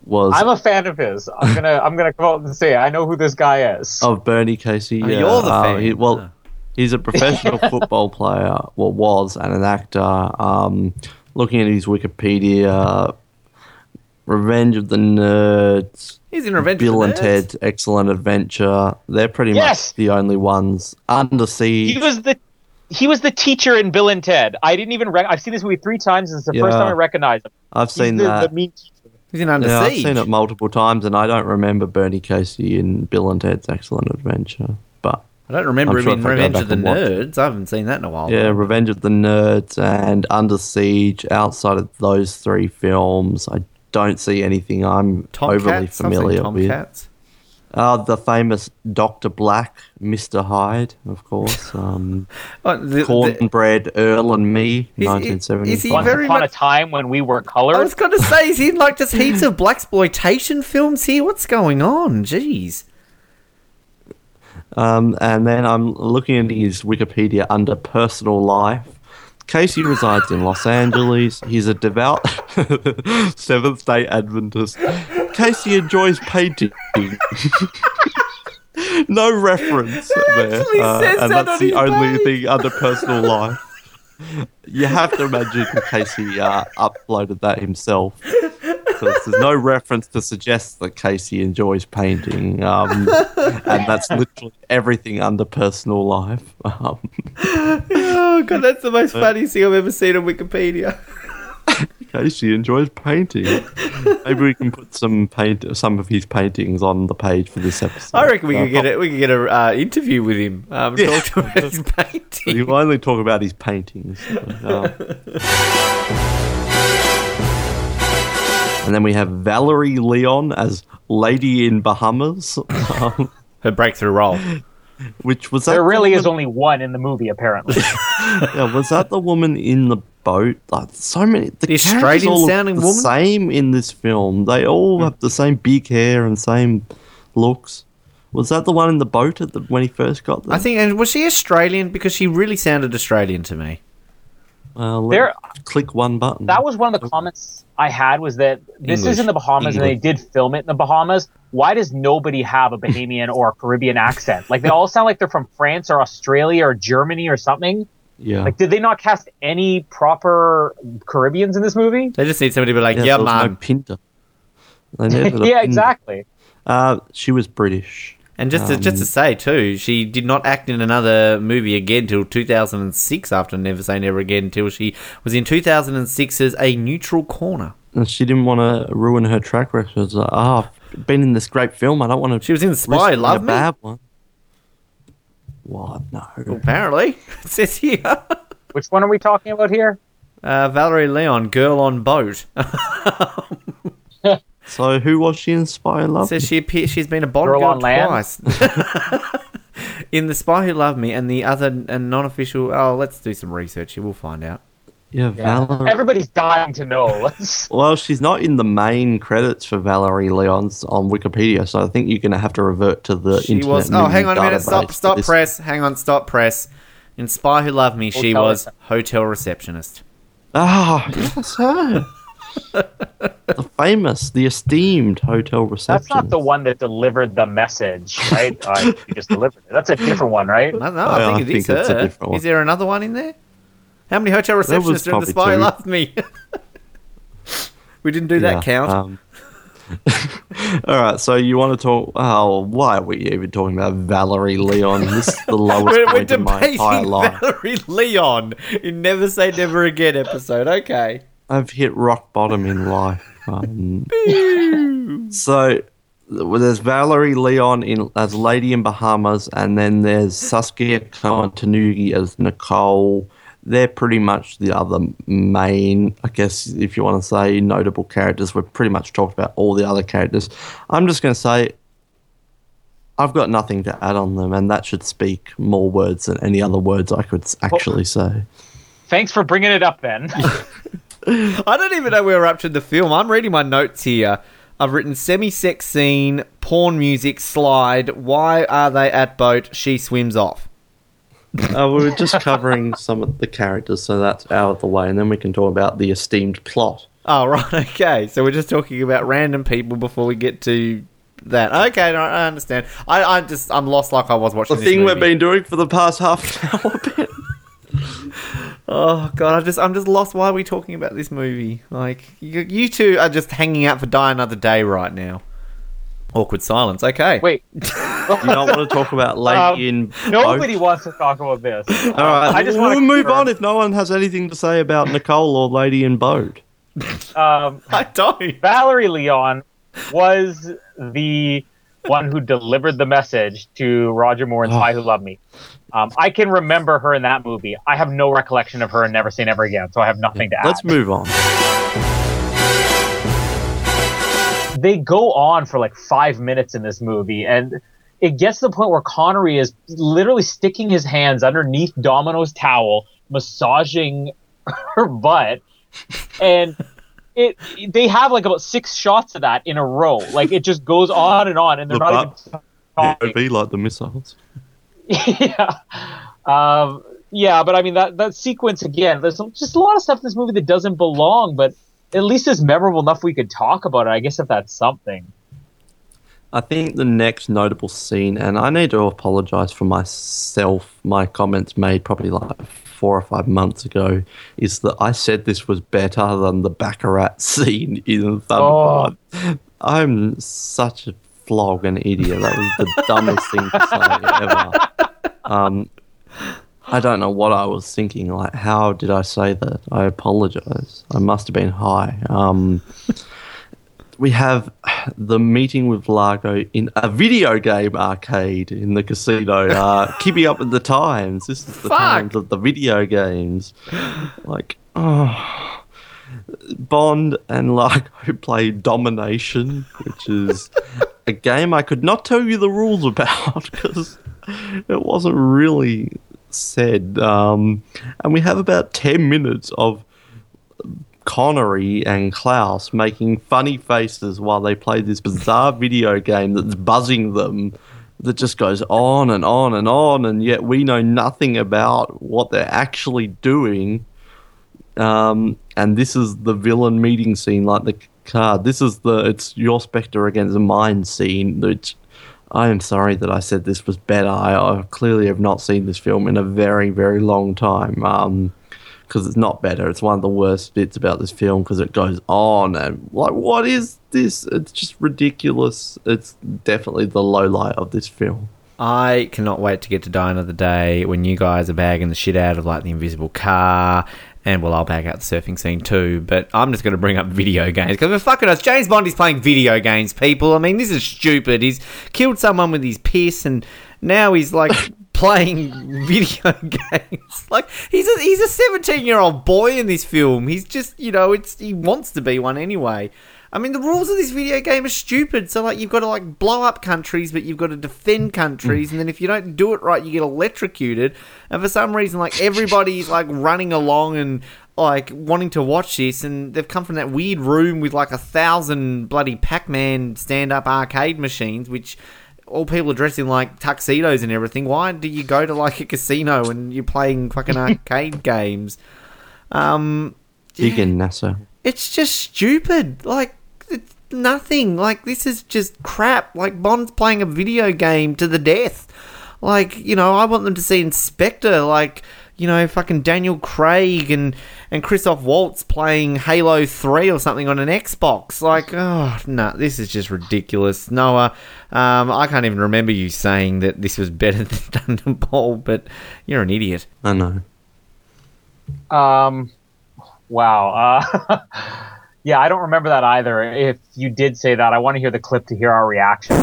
was I'm a fan of his. I'm gonna I'm gonna come out and say I know who this guy is. of Bernie Casey. Oh, yeah. you're the Uh, fan. he- well, he's a professional football player. Well, was and an actor. Um, looking at his Wikipedia, Revenge of the Nerds, He's in Revenge Bill of and the Nerds. Bill and Ted, Excellent Adventure. They're pretty Yes! much the only ones. Under Siege. He was the he was the teacher in Bill and Ted. I didn't even rec- I've seen this movie three times. and It's the first time I recognize him. I've He's seen the, that. The mean teacher. He's in Under yeah, I've seen it multiple times, and I don't remember Bernie Casey in Bill and Ted's Excellent Adventure. But I don't remember I'm him sure in if I go Revenge of the and watch it. Nerds. I haven't seen that in a while. Yeah, Revenge of the Nerds and Under Siege. Outside of those three films, I don't see anything I'm overly Tomcats. I've seen familiar with. Tomcats. Uh, the famous Doctor Black, Mister Hyde, of course. Um, Oh, the- the- Cornbread, Earl and Me, Is- nineteen seventy. is he Once very upon much- a time when we were I colored. I was going to say, is he in like just heaps of black exploitation films here? What's going on? Jeez. Um, and then I'm looking at his Wikipedia under personal life. Casey resides in Los Angeles. He's a devout Seventh day Adventist. Casey enjoys painting. no reference there. uh, says and that that's the only page. thing under personal life. You have to imagine Casey uh, uploaded that himself. Because there's no reference to suggest that Casey enjoys painting. Um, and that's literally everything under personal life. Um, Oh god, that's the most funny thing I've ever seen on Wikipedia. Casey enjoys painting. Maybe we can put some paint, some of his paintings on the page for this episode. I reckon we could get Uh, it. We could get a uh, interview with him. Um, Yeah. Talk about his painting. You only talk about his paintings. Um, and then we have Valerie Leon as Lady in Bahamas. Um, Her breakthrough role. which was that there the really is only one in the movie, apparently. yeah, was that the woman in the boat? Like so many. The, The Australian all sounding the woman? Same in this film. They all have the same big hair and same looks. Was that the one in the boat at the, when he first got there? I think, and was she Australian? Because she really sounded Australian to me. Well, let- There- click one button. that was one of the comments I had was that this English. is in the Bahamas and they did film it in the Bahamas. Why does nobody have a Bahamian or a Caribbean accent? Like they all sound like they're from France or Australia or Germany or something. yeah. Like did they not cast any proper Caribbeans in this movie? They just need somebody to be like, yeah, yeah, there was no man. Pinter. They needed a yeah, Pinter. exactly. Uh, she was British. And just to, just to Um, say too, she did not act in another movie again till 2006. After Never Say Never Again, until she was in 2006 as a neutral corner. And she didn't want to ruin her track record. She was like, oh, I've been in this great film. I don't want to. She was in Spy, risk Love a Me? bad one. What? No. Apparently, it says here. Which one are we talking about here? Uh, Valerie Leon, girl on boat. So who was she in Spy Who Love? says she appear, she's been a Bond Girl girl, on land? twice. in the Spy Who Loved Me and the other and non-official. Oh, let's do some research here. We'll find out. Yeah, Valerie. Everybody's dying to know. Well, she's not in the main credits for Valerie Leon's on Wikipedia, so I think you're going to have to revert to the She internet. was. Oh, hang on a minute. Stop. Stop. this. Press. Hang on. Stop. Press. In Spy Who Loved Me, she Hotel was hotel receptionist. Ah, yes, her. The famous, the esteemed hotel receptionist. That's not the one that delivered the message, right? uh, you just delivered it. That's a different one, right? No, no, I I think it is think it's a her. different one. Is there another one in there? How many hotel There was receptionists are in the Spy Who two. Loved Me? we didn't do that count. um, all right, so you want to talk? Oh, why are we even talking about Valerie Leon? This is the lowest we're, we're point in my entire life. Valerie Leon in Never Say Never Again episode. Okay. I've hit rock bottom in life. Um, so well, there's Valerie Leon in as Lady in Bahamas, and then there's Saskia Cohen Tanugi as Nicole. They're pretty much the other main, I guess, if you want to say, notable characters. We've pretty much talked about all the other characters. I'm just going to say I've got nothing to add on them, and that should speak more words than any other words I could actually say. Thanks for bringing it up, then. I don't even know where we're up to in the film. I'm reading my notes here. I've written semi-sex scene, porn music, slide. Why are they at boat? She swims off. uh, we were just covering some of the characters, so that's out of the way, and then we can talk about the esteemed plot. Oh right, okay. So we're just talking about random people before we get to that. Okay, no, I understand. I, I just I'm lost like I was watching The this thing we've been doing for the past half an hour. Ben. Oh god, I just I'm just lost. Why are we talking about this movie? Like you, you two are just hanging out for Die Another Day right now. Awkward silence. Okay. Wait. you don't want to talk about Lady Um, in Nobody Boat? wants to talk about this. All right, I just we'll want move on if no one has anything to say about Nicole or Lady in Boat. Um, I don't. Valerie Leon was the one who delivered the message to Roger Moore and Spy Who Loved Me. Um, I can remember her in that movie. I have no recollection of her in Never Say Never Again, so I have nothing to add. Let's move on. they go on for like five minutes in this movie, and it gets to the point where Connery is literally sticking his hands underneath Domino's towel, massaging her butt, and it they have like about six shots of that in a row. Like it just goes on and on, and they're The not even talking. POV like the missiles. yeah. Um, yeah, but I mean that that sequence again. There's just a lot of stuff in this movie that doesn't belong, but at least it's memorable enough we could talk about it. I guess if that's something. I think the next notable scene, and I need to apologize for myself, my comments made probably like four or five months ago, is that I said this was better than the Baccarat scene in Thunderball. I'm such a flog and idiot. That was the dumbest thing to say ever. Um, I don't know what I was thinking. Like, how did I say that? I apologize. I must have been high. Um, we have the meeting with Largo in a video game arcade in the casino, uh, keeping up with the times. This is the Fuck. times of the video games. Like, oh. Bond and Largo play Domination, which is a game I could not tell you the rules about because it wasn't really said. Um, and we have about 10 minutes of Connery and Klaus making funny faces while they play this bizarre video game that's buzzing them that just goes on and on and on, and yet we know nothing about what they're actually doing. Um, and this is the villain meeting scene, like the card. This is the it's your Spectre against mine scene, which I am sorry that I said this was better. I, I clearly have not seen this film in a very, very long time. Um, because it's not better. It's one of the worst bits about this film because it goes on and like, what is this? It's just ridiculous. It's definitely the low light of this film. I cannot wait to get to Die Another Day when you guys are bagging the shit out of like the invisible car. And well, I'll bag out the surfing scene too. But I'm just going to bring up video games because we're fucking us. James Bond is playing video games, people. I mean, this is stupid. He's killed someone with his piss, and now he's like playing video games. Like he's a he's a 17 year old boy in this film. He's just you know it's he wants to be one anyway. I mean the rules of this video game are stupid. So like you've got to like blow up countries, but you've got to defend mm. countries, and then if you don't do it right, you get electrocuted. And for some reason, like everybody's like running along and like wanting to watch this, and they've come from that weird room with like a thousand bloody Pac-Man stand-up arcade machines, which all people are dressed in like tuxedos and everything. Why do you go to like a casino and you're playing fucking arcade games? Um, Big in NASA. it's just stupid. Like it's nothing. Like this is just crap. Like Bond's playing a video game to the death. Like you know, I want them to see Inspector. Like you know, fucking Daniel Craig and and Christoph Waltz playing Halo Three or something on an Xbox. Like oh no, this is just ridiculous. Noah, um, I can't even remember you saying that this was better than Thunderball, but you're an idiot. I know. Um, wow. Uh, yeah, I don't remember that either. If you did say that, I want to hear the clip to hear our reaction.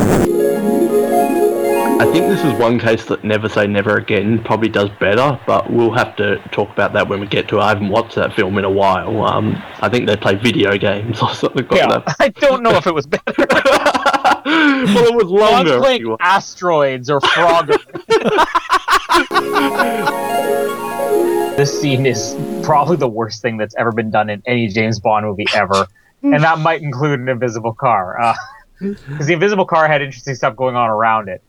I think this is one case that Never Say Never Again probably does better, but we'll have to talk about that when we get to it. I haven't watched that film in a while. Um, I think they play video games or something like Yeah, that. I don't know if it was better. well, it was Bond's longer. playing asteroids or Frogger. this scene is probably the worst thing that's ever been done in any James Bond movie ever, and that might include an invisible car. Because the invisible car had interesting stuff going on around it.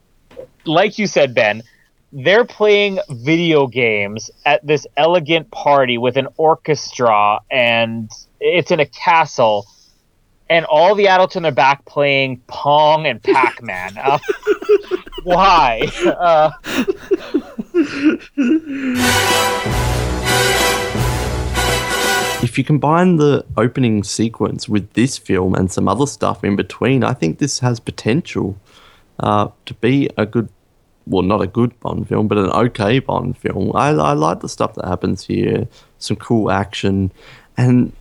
Like you said, Ben, they're playing video games at this elegant party with an orchestra, and it's in a castle. And all the adults in the back playing Pong and Pac Man. Uh, why? Uh, if you combine the opening sequence with this film and some other stuff in between, I think this has potential uh, to be a good, well, not a good Bond film, but an okay Bond film. I, I like the stuff that happens here, some cool action, and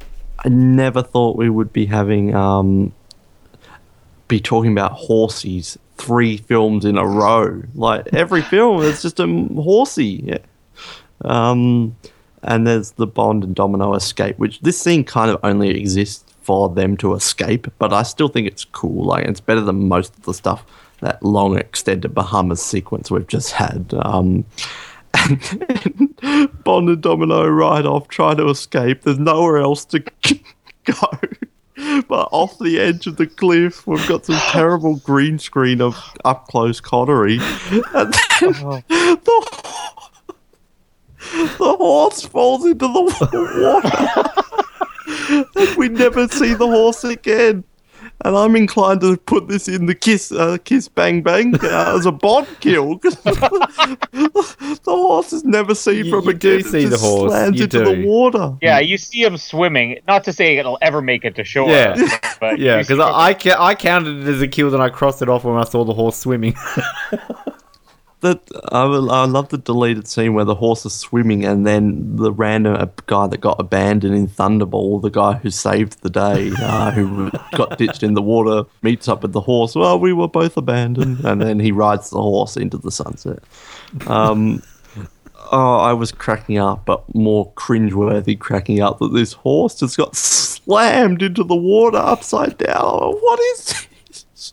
I never thought we would be having, um, be talking about horsies three films in a row. Like every film, it's just a horsey. Yeah. Um, and there's the Bond and Domino escape, which this scene kind of only exists for them to escape, but I still think it's cool. Like it's better than most of the stuff that long extended Bahamas sequence we've just had. Um, and then Bond and Domino ride off, try to escape. There's nowhere else to go. But off the edge of the cliff, we've got some terrible green screen of up close Connery. And then the the horse falls into the water. and we never see the horse again. And I'm inclined to put this in the kiss, uh, kiss, bang, bang uh, as a Bond kill. 'cause the horse is never seen from you again. do It see the just horse, Slams you into do. the water. yeah, you see him swimming. Not to say it'll ever make it to shore. Yeah. but Yeah, because I, I, ca- I counted it as a kill, then I crossed it off when I saw the horse swimming. That I, will- I love the deleted scene where the horse is swimming, and then the random guy that got abandoned in Thunderball, the guy who saved the day, uh, who got ditched in the water, meets up with the horse. Well, we were both abandoned, and then he rides the horse into the sunset. Um, oh, I was cracking up, but more cringeworthy cracking up that this horse just got slammed into the water upside down. What is this?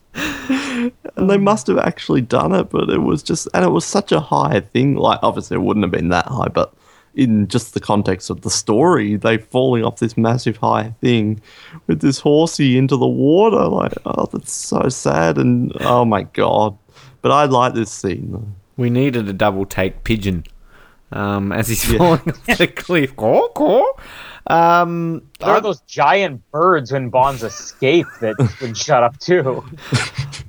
and they must have actually done it, but it was just, and it was such a high thing. Like, obviously, it wouldn't have been that high, but in just the context of the story, they falling off this massive high thing with this horsey into the water. Like, oh, that's so sad. And oh my god. But I like this scene. We needed a double take pigeon um, as he's falling off the cliff. Caw, caw. Um, There are those giant birds when Bonds escape that would shut up too.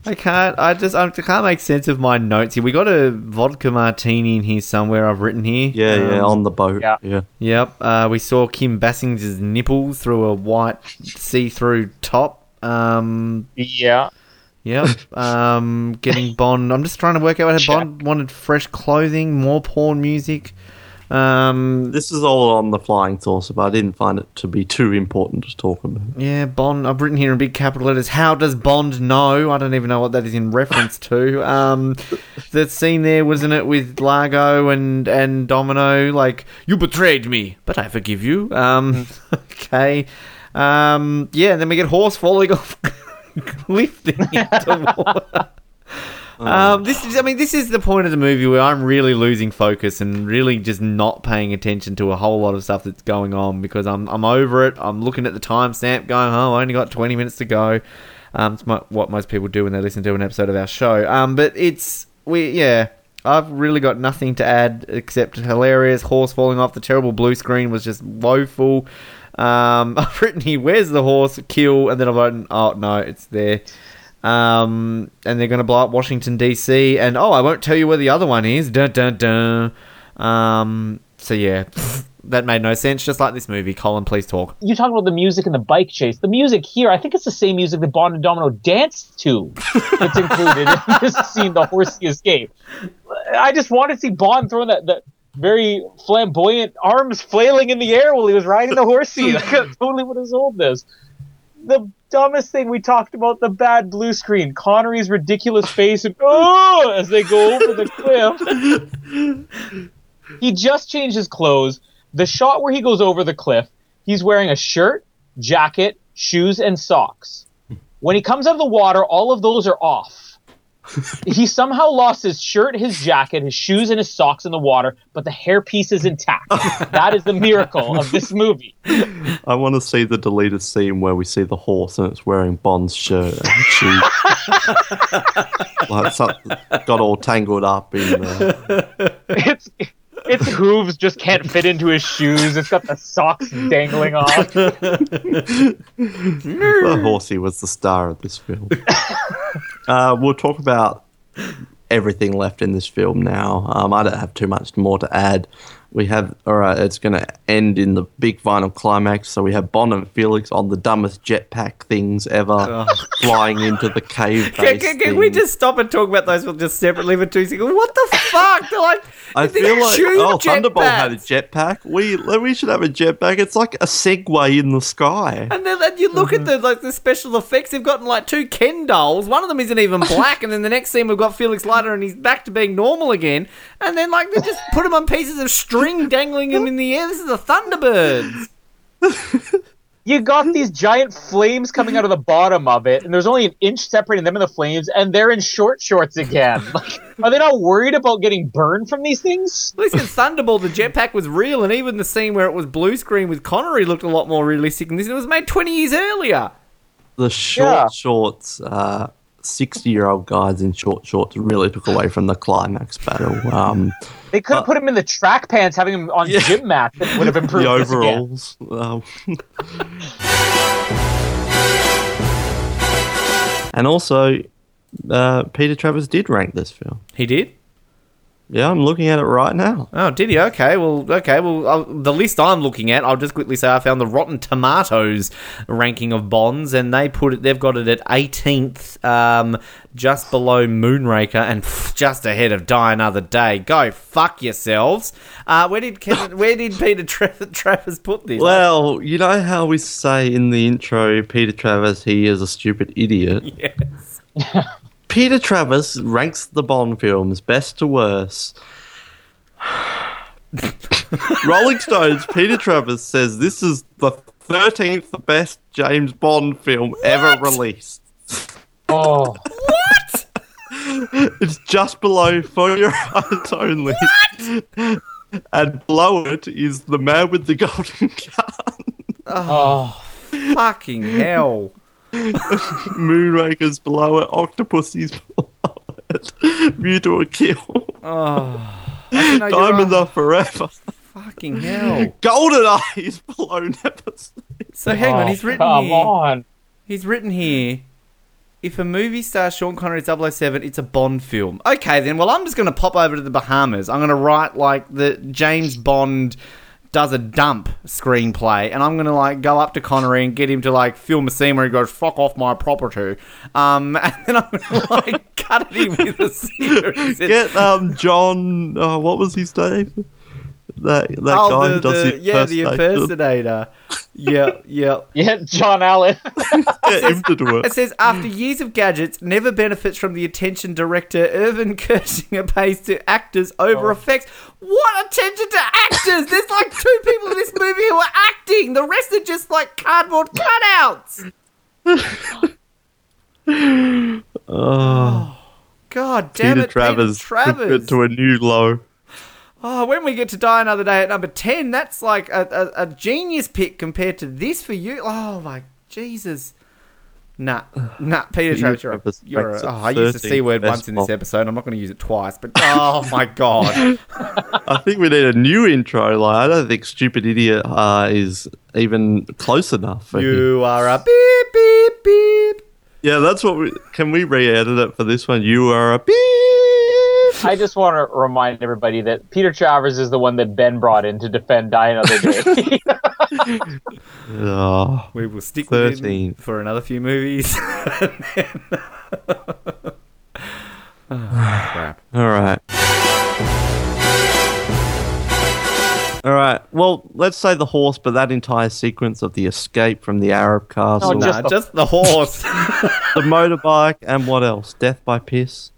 I can't. I just. I can't make sense of my notes here. We got a vodka martini in here somewhere. I've written here. Yeah, yeah, Um, on the boat. yeah. yeah. Yep. Uh, we saw Kim Basinger's nipples through a white see-through top. Um, Yeah. yep. Um, getting Bond. I'm just trying to work out what Bond wanted: fresh clothing, more porn music. Um, This is all on the flying saucer, but I didn't find it to be too important to talk about. Yeah, Bond. I've written here in big capital letters. How does Bond know? I don't even know what that is in reference to. Um, the scene there wasn't it with Largo and and Domino? Like you betrayed me, but I forgive you. Um, okay. Um, yeah, and then we get horse falling off, lifting into water. Um, this is, I mean, this is the point of the movie where I'm really losing focus and really just not paying attention to a whole lot of stuff that's going on because I'm, I'm over it. I'm looking at the timestamp going, oh, I only got 20 minutes to go. Um, it's mo- what most people do when they listen to an episode of our show. Um, but it's, we, yeah, I've really got nothing to add except hilarious horse falling off. The terrible blue screen was just woeful. Um, I've written here, where's the horse? Kill. And then I've written, oh, no, it's there. Um, and they're going to blow up Washington D.C. And oh, I won't tell you where the other one is. Dun dun dun. Um, so yeah, that made no sense. Just like this movie. Colin, please talk. You talk about the music and the bike chase. The music here, I think it's the same music that Bond and Domino danced to. It's included in this scene, the horsey escape. I just want to see Bond throwing that, that very flamboyant arms flailing in the air while he was riding the horsey. Like, totally would have sold this. The dumbest thing we talked about the bad blue screen. Connery's ridiculous face and oh as they go over the cliff. he just changed his clothes. The shot where he goes over the cliff, he's wearing a shirt, jacket, shoes, and socks. When he comes out of the water, all of those are off. He somehow lost his shirt, his jacket, his shoes, and his socks in the water, but the hairpiece is intact. that is the miracle of this movie. I want to see the deleted scene where we see the horse and it's wearing Bond's shirt and shoes. like, so- got all tangled up in there. It's its hooves just can't fit into his shoes. It's got the socks dangling off. the horsey was the star of this film. uh, we'll talk about everything left in this film now. Um, I don't have too much more to add. We have, all right, it's going to end in the big final climax. So we have Bond and Felix on the dumbest jetpack things ever, flying into the cave Can, can, can we just stop and talk about those just separately for two seconds? What the fuck? They're like, I feel like oh, Thunderball had a jetpack. We we should have a jetpack. It's like a Segway in the sky. And then and you look Mm-hmm. at the like the special effects. They've gotten like two Ken dolls. One of them isn't even black, and then the next scene we've got Felix Leiter, and he's back to being normal again. And then like they just put him on pieces of string, dangling him in the air. This is the Thunderbirds. You got these giant flames coming out of the bottom of it, and there's only an inch separating them and the flames, and they're in short shorts again. Like, are they not worried about getting burned from these things? At least in Thunderball, the jetpack was real, and even the scene where it was blue screen with Connery looked a lot more realistic. And this it was made twenty years earlier. The short Yeah. shorts, uh, sixty-year-old guys in short shorts really took away from the climax battle. Um, They could have put him in the track pants, having him on gym mat. That would have improved the overalls. Um, and also, uh, Peter Travers did rank this film. He did. Yeah, I'm looking at it right now. Oh, did he? Okay, well, okay, well, uh, the list I'm looking at, I'll just quickly say I found the Rotten Tomatoes ranking of Bonds, and they put it, they've got it at 18th, um, just below Moonraker, and pff, just ahead of Die Another Day. Go fuck yourselves. Uh, where did Kevin, where did Peter Tra- Travers put this? Well, you know how we say in the intro, Peter Travers, he is a stupid idiot. Yes. Peter Travers ranks the Bond films best to worst. Rolling Stones, Peter Travers says this is the 13th best James Bond film ever released. Oh. What? It's just below For Your Eyes Only. What? And below it is The Man with the Golden Gun. Oh, fucking hell. Moonraker's below it. Octopussy's below it. View to Kill. Oh. I know you're Diamonds. Are Forever. Fucking hell. GoldenEye's below Never Sleep. So hang on, Oh, he's written come here. on. He's written here. If a movie stars Sean Connery as 007, it's a Bond film. Okay, then. Well, I'm just going to pop over to the Bahamas. I'm going to write like the James Bond does a dump screenplay, and I'm to like go up to Connery and get him to like film a scene where he goes "fuck off my property," um, and then I'm to like cut in with a series. Get um John. Uh, what was his name? That that oh, guy the, does the, the yeah, the impersonator. yeah, yeah. Yeah, John Allen. Get him to do It it. says after years of gadgets, never benefits from the attention director Irvin Kershner pays to actors over oh. effects. What attention to actors? There's like two people in this movie who are acting. The rest are just like cardboard cutouts. Oh, God damn Peter it, Travers Peter took Travers. it to a new low. Oh, when we get to Die Another Day at number 10, that's like a, a, a genius pick compared to this for you. Oh, my Jesus. Nah, nah, Peter Travers, you're, a, you're a, oh, I used the C word once in this episode. I'm not going to use it twice, but oh my God. I think we need a new intro. Like I don't think "Stupid Idiot" uh, is even close enough. for him. you are a beep, beep, beep. Yeah, that's what we can. We re-edit it for this one. You are a beep. I just want to remind everybody that Peter Travers is the one that Ben brought in to defend Die Another Day. Oh, We will stick with him for another few movies. oh, crap. all right. All right. Well, let's say the horse, but that entire sequence of the escape from the Arab castle, oh, No, Nah, Just just, the- the horse. the motorbike, and what else? Death by piss.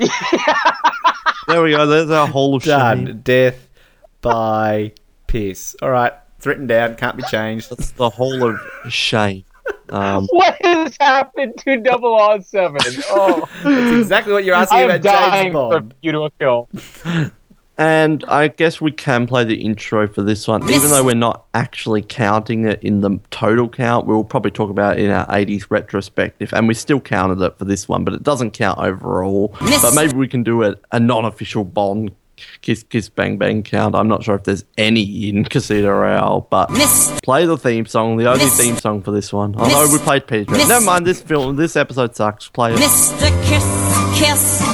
there we go. There's our whole of shame. Death by piss. All right. It's written down. Can't be changed. That's the whole of shame. Um, what has happened to Double Oz Seven? Oh, That's exactly what you're asking I am about dying James for you to a kill. And I guess we can play the intro for this one, even though we're not actually counting it in the total count. We'll probably talk about it in our 80s retrospective, and we still counted it for this one, but it doesn't count overall. But maybe we can do a, a non official Bond kiss, kiss, bang, bang count. I'm not sure if there's any in Casino Royale, but play the theme song, the only theme song for this one. Oh no, we played Peter. Never mind, this film, this episode sucks. Play it. Mr. Kiss, Kiss,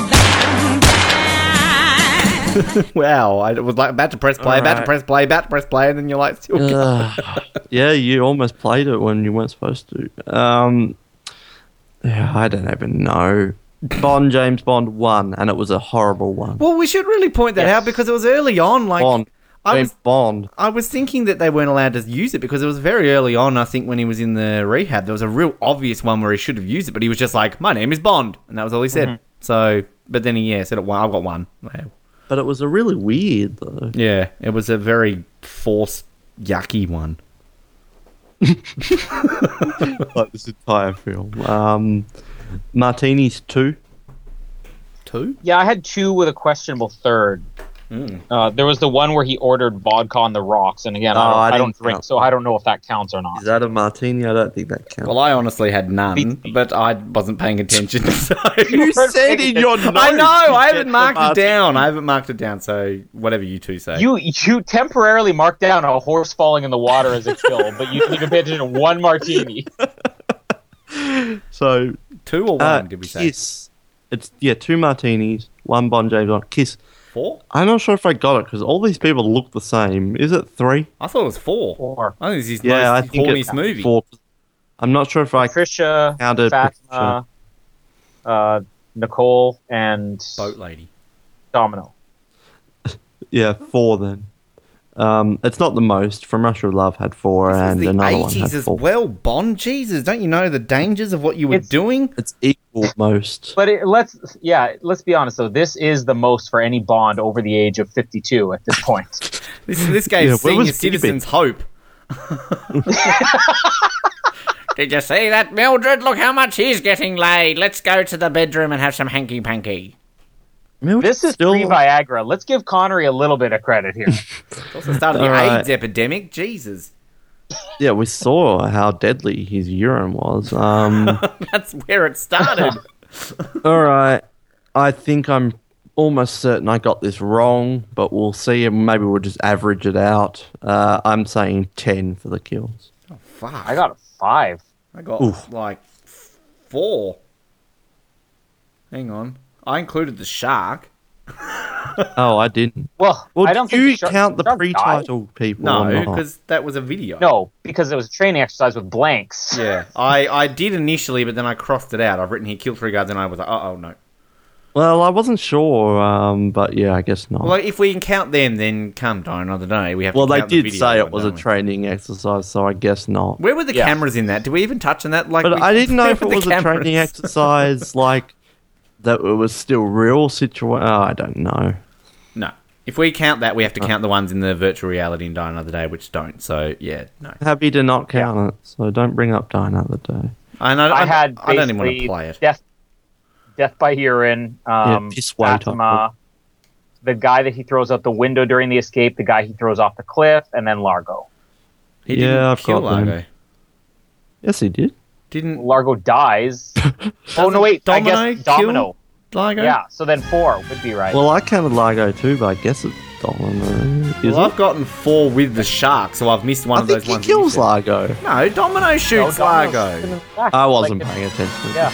Wow. I was like about to press play, about to press play, about to press play, and then you're like, still going. Ugh. yeah, you almost played it when you weren't supposed to. Um, yeah, I don't even know. Bond, James Bond won, and it was a horrible one. Well, we should really point that Yes. out because it was early on. Like, Bond, I was, Bond. I was thinking that they weren't allowed to use it because it was very early on. I think when he was in the rehab, there was a real obvious one where he should have used it, but he was just like, "My name is Bond," and that was all he said. So, but then he yeah said it. I've got one. Yeah. But it was a really weird though. Yeah, it was a very forced, yucky one. like this entire film. Um, Martinis two. Two? Yeah, I had two with a questionable third. Uh, there was the one where he ordered vodka on the rocks, and again, Oh, I don't, I I don't drink, count. so I don't know if that counts or not. Is that a martini? I don't think that counts. Well, I honestly had none, but I wasn't paying attention. So. you said in your notes. I know. I haven't marked it down. I haven't marked it down. So whatever you two say. You you temporarily marked down a horse falling in the water as a kill, but you didn't even pay attention to one martini. So two or one? uh, did we say Kiss. It's yeah, two martinis, one Bond, James Bond. Kiss. Four? I'm not sure if I got it because all these people look the same. Is it three? I thought it was four. Four. I think this is his Yeah, I most think horniest it's movie. four. I'm not sure if I Patricia, counted. Fatima, uh, Nicole, and Boat lady. Domino. Yeah, four then. Um, it's not the most. From Russia with Love had four, This was and the another one had eighties as four. well. Bond, Jesus, don't you know the dangers of what you were It's- doing? It's equal most. But it, let's yeah, let's be honest though. This is the most for any Bond over the age of fifty-two at this point. This this gave Yeah, where senior citizens hope. Did you see that, Mildred? Look how much he's getting laid. Let's go to the bedroom and have some hanky panky. this is still- pre Viagra. Let's give Connery a little bit of credit here. It's also started the All right. AIDS epidemic. Jesus, Yeah, we saw how deadly his urine was. Um, that's where it started. all right, I think I'm almost certain I got this wrong, but we'll see. and Maybe we'll just average it out. Uh, I'm saying ten for the kills. Fuck, I got a five. I got Oof. like four. Hang on, I included the shark. Oh, I didn't. Well, Well, I don't did think you the shark- count the shark pre-title people? No, because that was a video. No, because it was a training exercise with blanks. Yeah, I, I did initially, but then I crossed it out. I've written here kill three guards, and I was like, oh, oh no. Well, I wasn't sure, um, but yeah, I guess not. Well, if we can count them, then come Die Another Day. We have. well, to they count the did video say one, it was a we? training exercise, so I guess not. Where were the Yeah. cameras in that? Did we even touch on that? Like, But we- I didn't know if it the was a training exercise, like that it was still real situation. Oh, I don't know. No. If we count that, we have to count the ones in the virtual reality and Die Another Day, which don't. So yeah, no. Happy to not count it, so don't bring up Die Another Day. I know. I had I don't even want to basically play it. Death, death by urine, um, Yeah, piss weight Fatima, the guy that he throws out the window during the escape, the guy he throws off the cliff, and then Largo. He Yeah, didn't I've kill got them. Largo. Yes, he did. Didn't Largo dies. oh no, wait, I Domino guess Domino. Largo? Yeah, so then four would be right. Well, I counted Largo too, but I guess it's Domino. Is Well, it? I've gotten four with the shark, so I've missed one I of think those he ones. that you kills said. Largo. No, Domino shoots No, Domino's Largo. in the back, I wasn't like, paying attention. Yeah.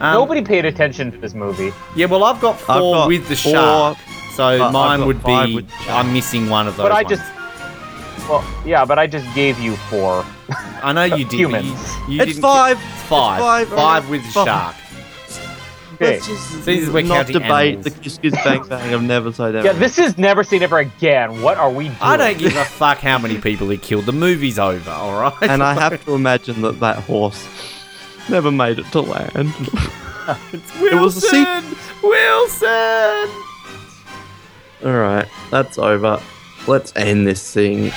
Um, Nobody paid attention to this movie. Yeah, well, I've got 4 I've got with the four, shark, so I've mine got would five be. with the shark. I'm missing one of those. But I ones. just, well, yeah, but I just gave you four. I know you did. humans. You, you It's didn't- five. It's five. It's five, Five, alright. with the Five. shark. Okay. Let's just this is not debate animals. the Kiss Kiss Bang Bang of Never Say Never. Yeah, this is never say never again. What are we doing? I don't give a fuck how many people he killed. The movie's over. All right. and I have to imagine that that horse never made it to land. Wilson. it was a seat- Wilson. All right, that's over. Let's end this thing.